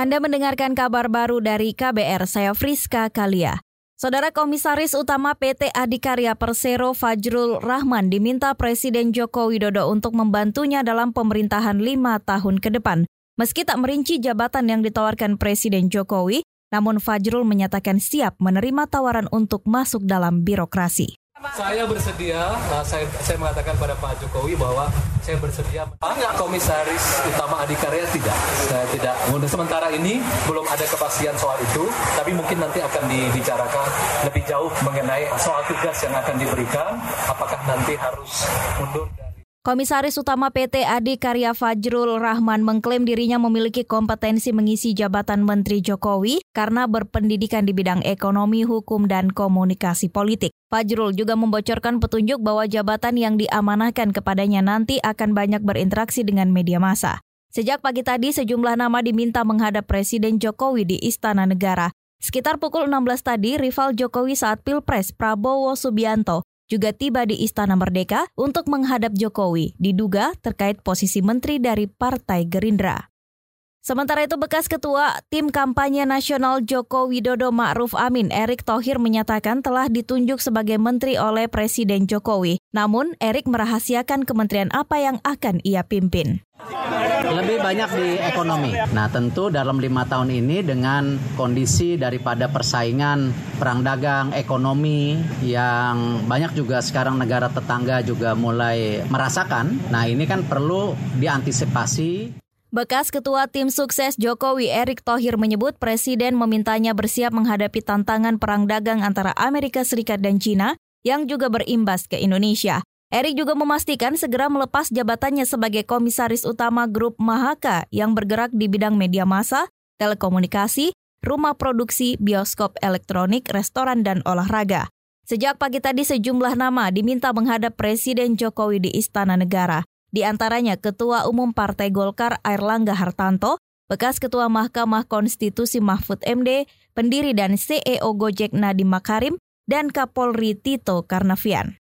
Anda mendengarkan kabar baru dari KBR, saya Friska Kalia. Saudara Komisaris Utama PT Adikarya Persero Fajrul Rahman diminta Presiden Joko Widodo untuk membantunya dalam pemerintahan lima tahun ke depan. Meski tak merinci jabatan yang ditawarkan Presiden Jokowi, namun Fajrul menyatakan siap menerima tawaran untuk masuk dalam birokrasi. Saya bersedia, nah, saya, saya mengatakan pada Pak Jokowi bahwa saya bersedia. Enggak komisaris utama Adikarya tidak, saya tidak. Untuk sementara ini belum ada kepastian soal itu, tapi mungkin nanti akan dibicarakan lebih jauh mengenai soal tugas yang akan diberikan. Apakah nanti harus mundur? Komisaris Utama PT Adi Karya Fajrul Rahman mengklaim dirinya memiliki kompetensi mengisi jabatan Menteri Jokowi karena berpendidikan di bidang ekonomi, hukum, dan komunikasi politik. Fajrul juga membocorkan petunjuk bahwa jabatan yang diamanahkan kepadanya nanti akan banyak berinteraksi dengan media massa. Sejak pagi tadi, sejumlah nama diminta menghadap Presiden Jokowi di Istana Negara. Sekitar pukul 16 tadi, rival Jokowi saat Pilpres Prabowo Subianto juga tiba di Istana Merdeka untuk menghadap Jokowi, diduga terkait posisi menteri dari Partai Gerindra. Sementara itu bekas ketua tim kampanye nasional Joko Widodo Ma'ruf Amin Erick Thohir menyatakan telah ditunjuk sebagai menteri oleh Presiden Jokowi. Namun Erick merahasiakan kementerian apa yang akan ia pimpin. Lebih banyak di ekonomi. Nah tentu dalam lima tahun ini dengan kondisi daripada persaingan perang dagang, ekonomi yang banyak juga sekarang negara tetangga juga mulai merasakan. Nah ini kan perlu diantisipasi. Bekas Ketua Tim Sukses Jokowi Erick Thohir menyebut Presiden memintanya bersiap menghadapi tantangan perang dagang antara Amerika Serikat dan China yang juga berimbas ke Indonesia. Erick juga memastikan segera melepas jabatannya sebagai Komisaris Utama Grup Mahaka yang bergerak di bidang media massa, telekomunikasi, rumah produksi, bioskop elektronik, restoran, dan olahraga. Sejak pagi tadi sejumlah nama diminta menghadap Presiden Jokowi di Istana Negara. Di antaranya Ketua Umum Partai Golkar Airlangga Hartanto, bekas Ketua Mahkamah Konstitusi Mahfud MD, pendiri dan CEO Gojek Nadiem Makarim, dan Kapolri Tito Karnavian.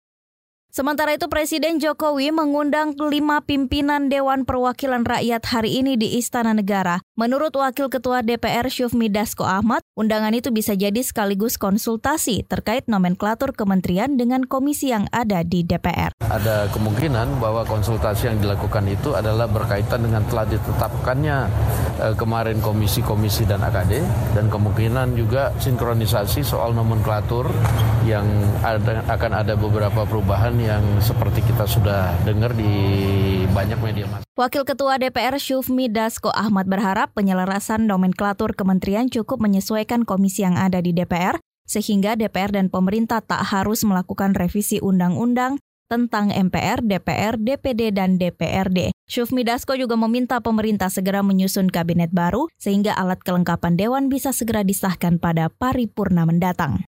Sementara itu Presiden Jokowi mengundang lima pimpinan Dewan Perwakilan Rakyat hari ini di Istana Negara. Menurut Wakil Ketua DPR Syufmi Dasko Ahmad, undangan itu bisa jadi sekaligus konsultasi terkait nomenklatur kementerian dengan komisi yang ada di DPR. Ada kemungkinan bahwa konsultasi yang dilakukan itu adalah berkaitan dengan telah ditetapkannya eh, kemarin komisi-komisi dan AKD dan kemungkinan juga sinkronisasi soal nomenklatur yang ada, akan ada beberapa perubahan yang seperti kita sudah dengar di banyak media massa. Wakil Ketua DPR Syufmi Dasko Ahmad berharap penyelarasan nomenklatur kementerian cukup menyesuaikan komisi yang ada di DPR, sehingga DPR dan pemerintah tak harus melakukan revisi undang-undang tentang MPR, DPR, DPD, dan DPRD. Syufmi Dasko juga meminta pemerintah segera menyusun kabinet baru sehingga alat kelengkapan dewan bisa segera disahkan pada paripurna mendatang.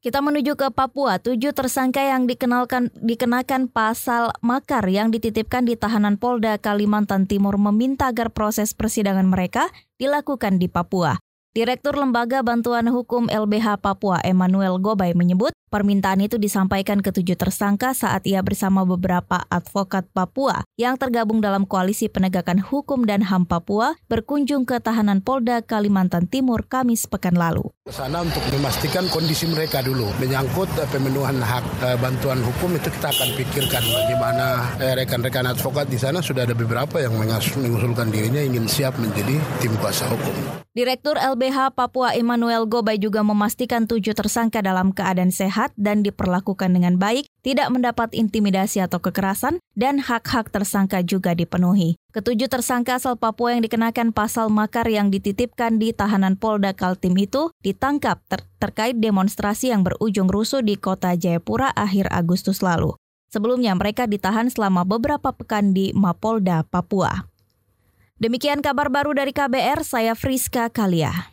Kita menuju ke Papua. Tujuh tersangka yang dikenalkan dikenakan pasal makar yang dititipkan di tahanan Polda Kalimantan Timur meminta agar proses persidangan mereka dilakukan di Papua. Direktur Lembaga Bantuan Hukum LBH Papua Emmanuel Gobay menyebut permintaan itu disampaikan ke tujuh tersangka saat ia bersama beberapa advokat Papua yang tergabung dalam Koalisi Penegakan Hukum dan HAM Papua berkunjung ke tahanan Polda Kalimantan Timur Kamis pekan lalu. Sana untuk memastikan kondisi mereka dulu menyangkut eh, pemenuhan hak eh, bantuan hukum itu kita akan pikirkan bagaimana eh, rekan-rekan advokat di sana sudah ada beberapa yang mengusulkan dirinya ingin siap menjadi tim kuasa hukum. Direktur LBH Papua Emmanuel Gobay juga memastikan tujuh tersangka dalam keadaan sehat dan diperlakukan dengan baik, tidak mendapat intimidasi atau kekerasan, dan hak-hak tersangka juga dipenuhi. Ketujuh tersangka asal Papua yang dikenakan pasal makar yang dititipkan di tahanan Polda Kaltim itu ditangkap ter terkait demonstrasi yang berujung rusuh di kota Jayapura akhir Agustus lalu. Sebelumnya mereka ditahan selama beberapa pekan di Mapolda, Papua. Demikian kabar baru dari KBR, saya Friska Kalia.